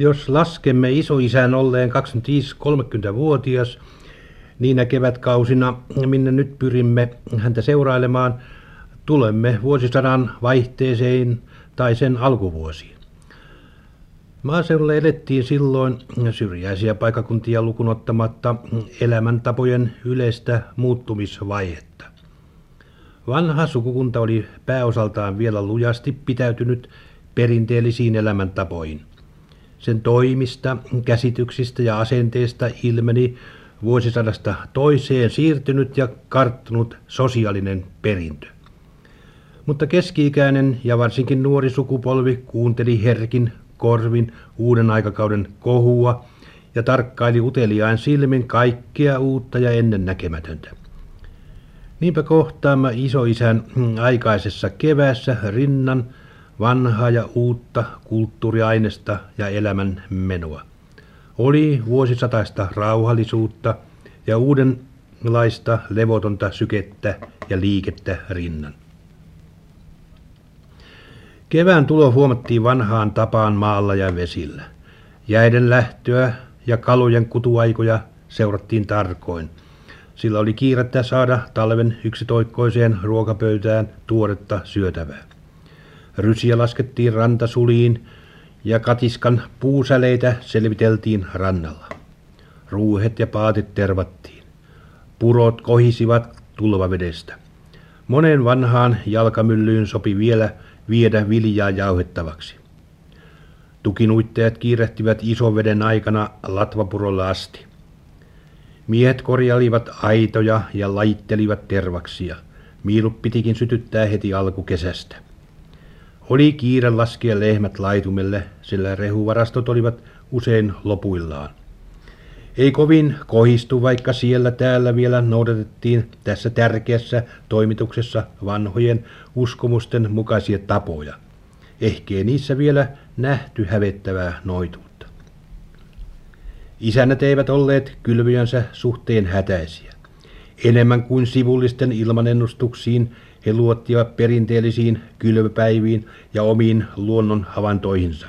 Jos laskemme isoisän olleen 25-30-vuotias, niinä kevätkausina, minne nyt pyrimme häntä seurailemaan, tulemme vuosisadan vaihteeseen tai sen alkuvuosiin. Maaseudulla elettiin silloin syrjäisiä paikakuntia lukunottamatta elämäntapojen yleistä muuttumisvaihetta. Vanha sukukunta oli pääosaltaan vielä lujasti pitäytynyt perinteellisiin elämäntapoihin. Sen toimista, käsityksistä ja asenteista ilmeni vuosisadasta toiseen siirtynyt ja karttunut sosiaalinen perintö. Mutta keski-ikäinen ja varsinkin nuori sukupolvi kuunteli herkin korvin uuden aikakauden kohua ja tarkkaili uteliain silmin kaikkea uutta ja ennennäkemätöntä. Niinpä kohtaamme isoisän aikaisessa kevässä rinnan vanhaa ja uutta kulttuuriainesta ja elämän menoa. Oli vuosisataista rauhallisuutta ja uudenlaista levotonta sykettä ja liikettä rinnan. Kevään tulo huomattiin vanhaan tapaan maalla ja vesillä. Jäiden lähtöä ja kalojen kutuaikoja seurattiin tarkoin. Sillä oli kiirettä saada talven yksitoikkoiseen ruokapöytään tuoretta syötävää. Rysiä laskettiin rantasuliin ja katiskan puusäleitä selviteltiin rannalla. Ruuhet ja paatit tervattiin. Purot kohisivat tulvavedestä. Monen vanhaan jalkamyllyyn sopi vielä viedä viljaa jauhettavaksi. Tukinuittajat kiirehtivät isoveden aikana latvapurolle asti. Miehet korjalivat aitoja ja laittelivat tervaksia. Miilut pitikin sytyttää heti alkukesästä. Oli kiire laskea lehmät laitumelle, sillä rehuvarastot olivat usein lopuillaan. Ei kovin kohistu, vaikka siellä täällä vielä noudatettiin tässä tärkeässä toimituksessa vanhojen uskomusten mukaisia tapoja. Ehkei niissä vielä nähty hävettävää noituutta. Isännät eivät olleet kylvyjänsä suhteen hätäisiä. Enemmän kuin sivullisten ilmanennustuksiin he luottivat perinteellisiin kylvöpäiviin ja omiin luonnon havaintoihinsa.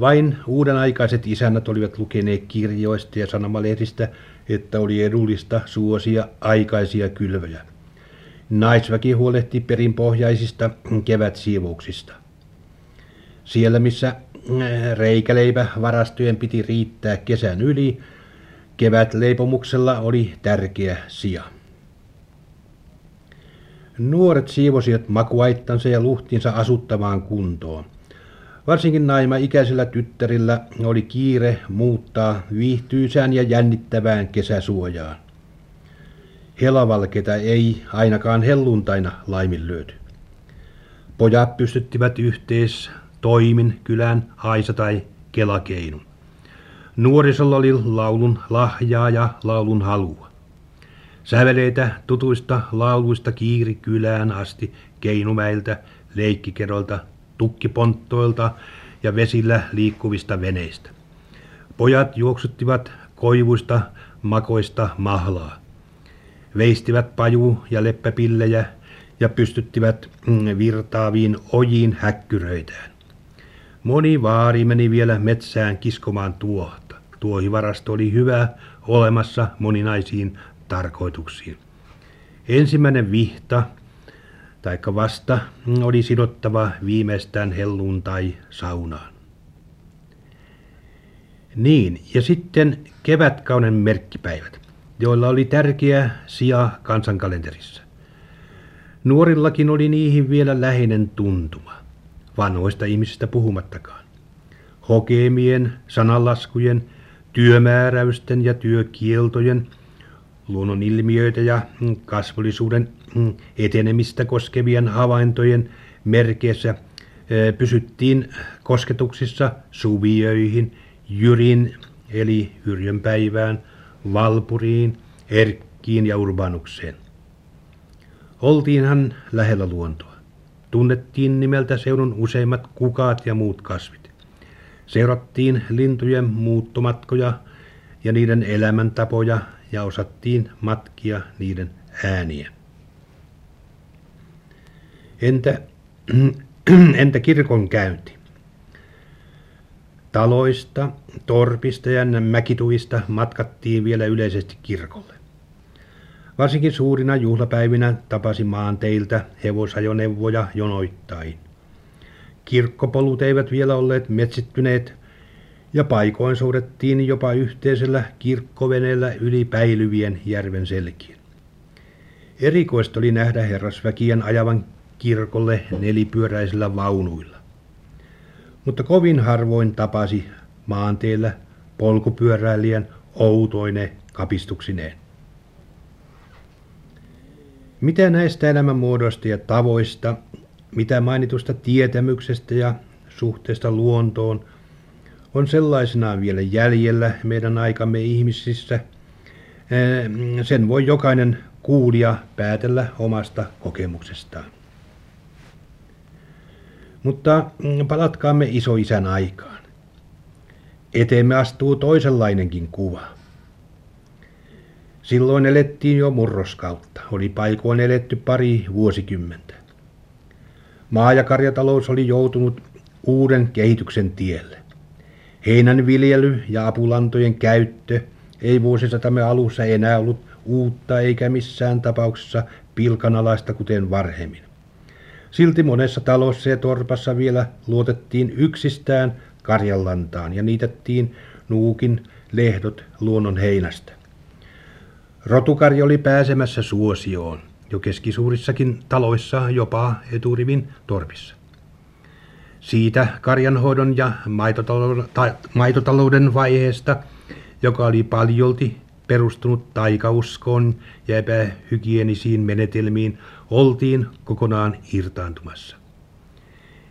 Vain uudenaikaiset isännät olivat lukeneet kirjoista ja sanomalehdistä, että oli edullista suosia aikaisia kylvöjä. Naisväki huolehti perinpohjaisista kevätsiivouksista. Siellä, missä äh, reikäleipä varastojen piti riittää kesän yli, kevätleipomuksella oli tärkeä sija. Nuoret siivosivat makuaittansa ja luhtinsa asuttavaan kuntoon. Varsinkin naima-ikäisillä tyttärillä oli kiire muuttaa viihtyisään ja jännittävään kesäsuojaan. Helavalkeita ei ainakaan helluntaina laiminlyöty. Pojat pystyttivät yhteis toimin kylän haisa tai kelakeinun. Nuorisolla oli laulun lahjaa ja laulun halua. Säveleitä tutuista lauluista kiiri kylään asti keinumäiltä, leikkikerolta, tukkiponttoilta ja vesillä liikkuvista veneistä. Pojat juoksuttivat koivuista makoista mahlaa. Veistivät paju- ja leppäpillejä ja pystyttivät mm, virtaaviin ojiin häkkyröitään. Moni vaari meni vielä metsään kiskomaan tuohta. Tuohivarasto oli hyvä olemassa moninaisiin tarkoituksiin. Ensimmäinen vihta, taikka vasta, oli sidottava viimeistään tai saunaan. Niin, ja sitten kevätkauden merkkipäivät, joilla oli tärkeä sija kansankalenterissa. Nuorillakin oli niihin vielä läheinen tuntuma, vanhoista ihmisistä puhumattakaan. Hokemien, sananlaskujen, työmääräysten ja työkieltojen – luonnon ilmiöitä ja kasvollisuuden etenemistä koskevien havaintojen merkeissä pysyttiin kosketuksissa suviöihin, jyrin eli yrjönpäivään, valpuriin, erkkiin ja urbanukseen. Oltiinhan lähellä luontoa. Tunnettiin nimeltä seudun useimmat kukaat ja muut kasvit. Seurattiin lintujen muuttomatkoja ja niiden elämäntapoja ja osattiin matkia niiden ääniä. Entä, entä kirkon käynti? Taloista, torpista ja mäkituvista matkattiin vielä yleisesti kirkolle. Varsinkin suurina juhlapäivinä tapasi maanteiltä hevosajoneuvoja jonoittain. Kirkkopolut eivät vielä olleet metsittyneet, ja paikoin soudettiin jopa yhteisellä kirkkoveneellä yli päilyvien järven selkien. Erikoista oli nähdä herrasväkien ajavan kirkolle nelipyöräisillä vaunuilla. Mutta kovin harvoin tapasi maanteellä polkupyöräilijän outoine kapistuksineen. Mitä näistä elämänmuodoista ja tavoista, mitä mainitusta tietämyksestä ja suhteesta luontoon on sellaisenaan vielä jäljellä meidän aikamme ihmisissä, eh, sen voi jokainen kuulija päätellä omasta kokemuksestaan. Mutta mm, palatkaamme isoisän aikaan. Eteemme astuu toisenlainenkin kuva. Silloin elettiin jo murroskautta. Oli paikoin eletty pari vuosikymmentä. Maa- ja karjatalous oli joutunut uuden kehityksen tielle. Heinän viljely ja apulantojen käyttö ei vuosisatamme alussa enää ollut uutta eikä missään tapauksessa pilkanalaista kuten varhemmin. Silti monessa talossa ja torpassa vielä luotettiin yksistään karjanlantaan ja niitettiin nuukin lehdot luonnon heinästä. Rotukarja oli pääsemässä suosioon jo keskisuurissakin taloissa, jopa eturivin torpissa. Siitä karjanhoidon ja maitotalouden, maitotalouden vaiheesta, joka oli paljolti perustunut taikauskoon ja epähygienisiin menetelmiin, oltiin kokonaan irtaantumassa.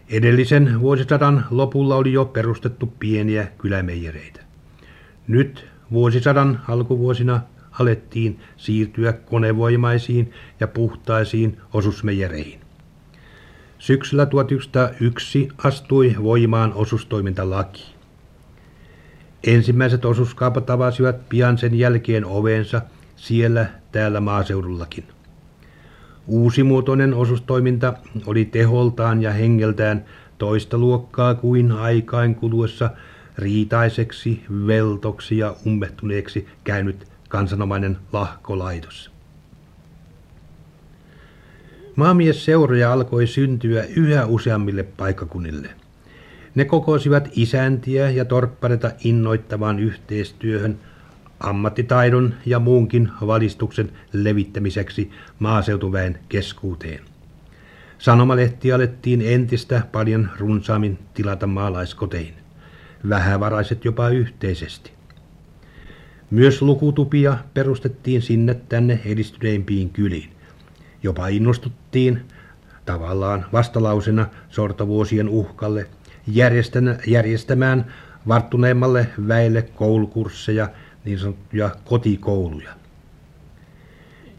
Edellisen vuosisadan lopulla oli jo perustettu pieniä kylämeijereitä. Nyt vuosisadan alkuvuosina alettiin siirtyä konevoimaisiin ja puhtaisiin osusmeijereihin. Syksyllä 1901 astui voimaan osustoimintalaki. Ensimmäiset osuuskaupat avasivat pian sen jälkeen ovensa siellä täällä maaseudullakin. Uusimuotoinen osustoiminta oli teholtaan ja hengeltään toista luokkaa kuin aikain kuluessa riitaiseksi, veltoksi ja ummehtuneeksi käynyt kansanomainen lahkolaitos. Maamiesseuroja alkoi syntyä yhä useammille paikkakunnille. Ne kokosivat isäntiä ja torppareita innoittavaan yhteistyöhön ammattitaidon ja muunkin valistuksen levittämiseksi maaseutuväen keskuuteen. Sanomalehti alettiin entistä paljon runsaammin tilata maalaiskotein, vähävaraiset jopa yhteisesti. Myös lukutupia perustettiin sinne tänne edistyneimpiin kyliin. Jopa innostuttiin tavallaan vastalausena sortavuosien uhkalle järjestämään varttuneemmalle väelle koulukursseja, niin sanottuja kotikouluja.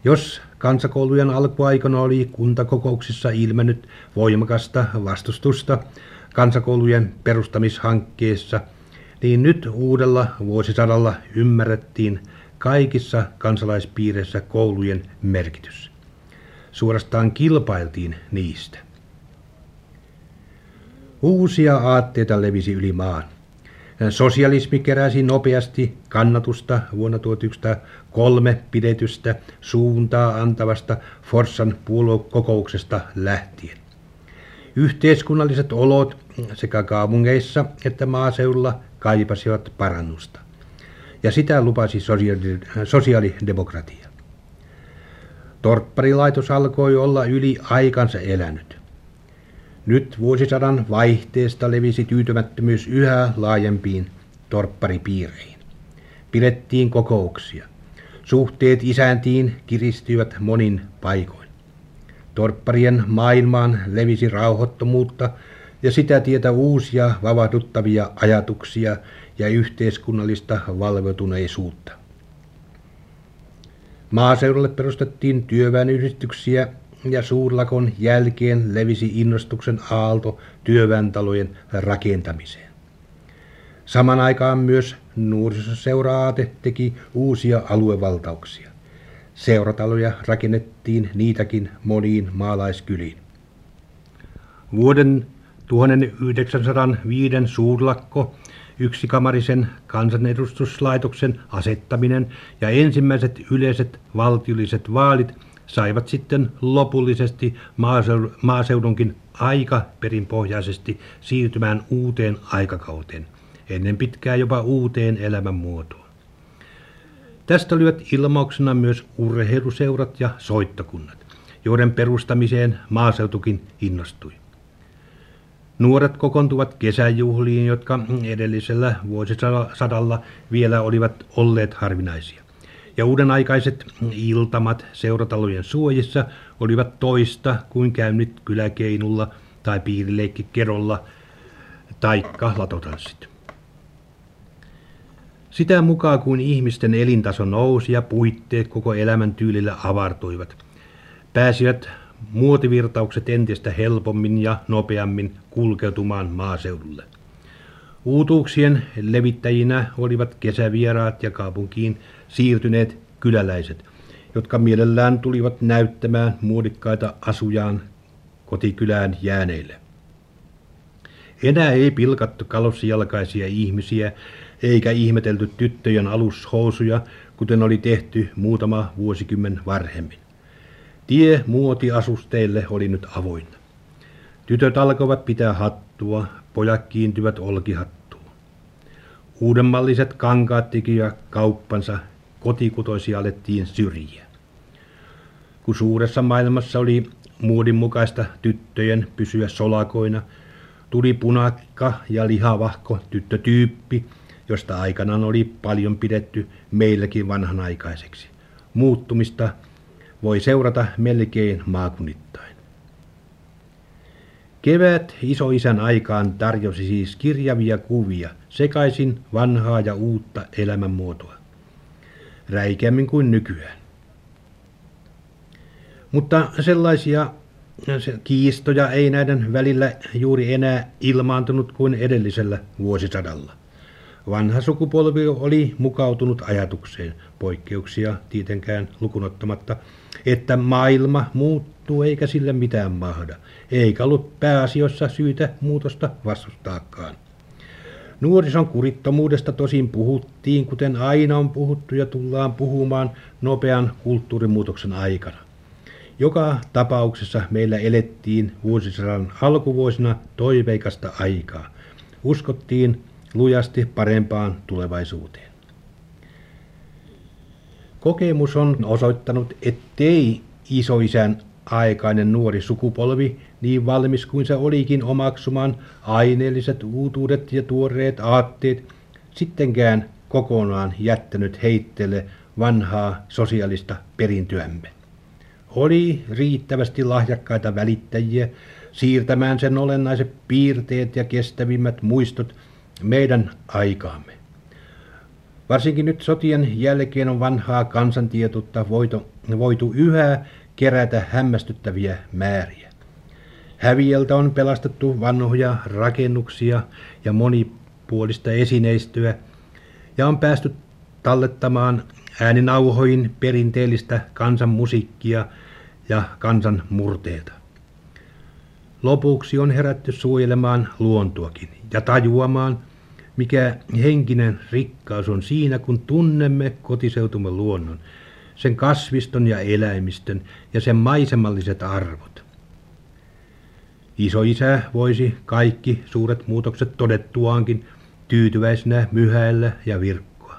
Jos kansakoulujen alkuaikana oli kuntakokouksissa ilmennyt voimakasta vastustusta kansakoulujen perustamishankkeessa – niin nyt uudella vuosisadalla ymmärrettiin kaikissa kansalaispiireissä koulujen merkitys. Suorastaan kilpailtiin niistä. Uusia aatteita levisi yli maan. Sosialismi keräsi nopeasti kannatusta vuonna 1903 pidetystä suuntaa antavasta Forssan puoluekokouksesta lähtien. Yhteiskunnalliset olot sekä kaupungeissa että maaseudulla kaipasivat parannusta. Ja sitä lupasi sosiaalidemokratia. Torpparilaitos alkoi olla yli aikansa elänyt. Nyt vuosisadan vaihteesta levisi tyytymättömyys yhä laajempiin torpparipiireihin. Pidettiin kokouksia. Suhteet isäntiin kiristyivät monin paikoin. Torpparien maailmaan levisi rauhoittomuutta ja sitä tietä uusia vavahduttavia ajatuksia ja yhteiskunnallista valveutuneisuutta. Maaseudulle perustettiin työväenyhdistyksiä ja suurlakon jälkeen levisi innostuksen aalto työväentalojen rakentamiseen. Saman aikaan myös nuorisoseuraate teki uusia aluevaltauksia. Seurataloja rakennettiin niitäkin moniin maalaiskyliin. Vuoden 1905 suurlakko yksikamarisen kansanedustuslaitoksen asettaminen ja ensimmäiset yleiset valtiolliset vaalit saivat sitten lopullisesti maaseudunkin aika perinpohjaisesti siirtymään uuteen aikakauteen, ennen pitkää jopa uuteen elämänmuotoon. Tästä olivat ilmauksena myös urheiluseurat ja soittokunnat, joiden perustamiseen maaseutukin innostui. Nuoret kokoontuvat kesäjuhliin, jotka edellisellä vuosisadalla vielä olivat olleet harvinaisia. Ja uudenaikaiset iltamat seuratalojen suojissa olivat toista kuin käynnit kyläkeinulla tai piirileikki kerolla taikka latotanssit. Sitä mukaan kuin ihmisten elintaso nousi ja puitteet koko elämän tyylillä avartuivat, pääsivät muotivirtaukset entistä helpommin ja nopeammin kulkeutumaan maaseudulle. Uutuuksien levittäjinä olivat kesävieraat ja kaupunkiin siirtyneet kyläläiset, jotka mielellään tulivat näyttämään muodikkaita asujaan kotikylään jääneille. Enää ei pilkattu kalossijalkaisia ihmisiä eikä ihmetelty tyttöjen alushousuja, kuten oli tehty muutama vuosikymmen varhemmin. Tie muotiasusteille oli nyt avoinna. Tytöt alkoivat pitää hattua, pojat kiintyvät olkihattuun. Uudenmalliset kankaat teki kauppansa, kotikutoisia alettiin syrjiä. Kun suuressa maailmassa oli muodin mukaista tyttöjen pysyä solakoina, tuli punakka ja lihavahko tyttötyyppi, josta aikanaan oli paljon pidetty meilläkin vanhanaikaiseksi. Muuttumista voi seurata melkein maakunnittain. Kevät isoisän aikaan tarjosi siis kirjavia kuvia, sekaisin vanhaa ja uutta elämänmuotoa. Räikeämmin kuin nykyään. Mutta sellaisia kiistoja ei näiden välillä juuri enää ilmaantunut kuin edellisellä vuosisadalla. Vanha sukupolvi oli mukautunut ajatukseen, poikkeuksia tietenkään lukunottamatta, että maailma muuttuu eikä sille mitään mahda, eikä ollut pääasioissa syytä muutosta vastustaakaan. Nuorison kurittomuudesta tosin puhuttiin, kuten aina on puhuttu ja tullaan puhumaan nopean kulttuurimuutoksen aikana. Joka tapauksessa meillä elettiin vuosisadan alkuvuosina toiveikasta aikaa. Uskottiin lujasti parempaan tulevaisuuteen. Kokemus on osoittanut, ettei isoisän aikainen nuori sukupolvi niin valmis kuin se olikin omaksumaan aineelliset uutuudet ja tuoreet aatteet, sittenkään kokonaan jättänyt heitteelle vanhaa sosiaalista perintöämme. Oli riittävästi lahjakkaita välittäjiä siirtämään sen olennaiset piirteet ja kestävimmät muistot meidän aikaamme. Varsinkin nyt sotien jälkeen on vanhaa kansantietoutta voitu, voitu yhä kerätä hämmästyttäviä määriä. Häviöltä on pelastettu vanhoja rakennuksia ja monipuolista esineistöä ja on päästy tallettamaan ääninauhoin perinteellistä kansanmusiikkia ja kansan murteita. Lopuksi on herätty suojelemaan luontoakin ja tajuamaan, mikä henkinen rikkaus on siinä, kun tunnemme kotiseutumme luonnon, sen kasviston ja eläimistön ja sen maisemalliset arvot. Isoisä voisi kaikki suuret muutokset todettuaankin tyytyväisenä myhäillä ja virkkoa.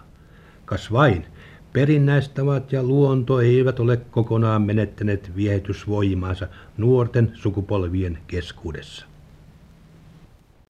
Kas vain, perinnäistavat ja luonto eivät ole kokonaan menettäneet viehitysvoimaansa nuorten sukupolvien keskuudessa.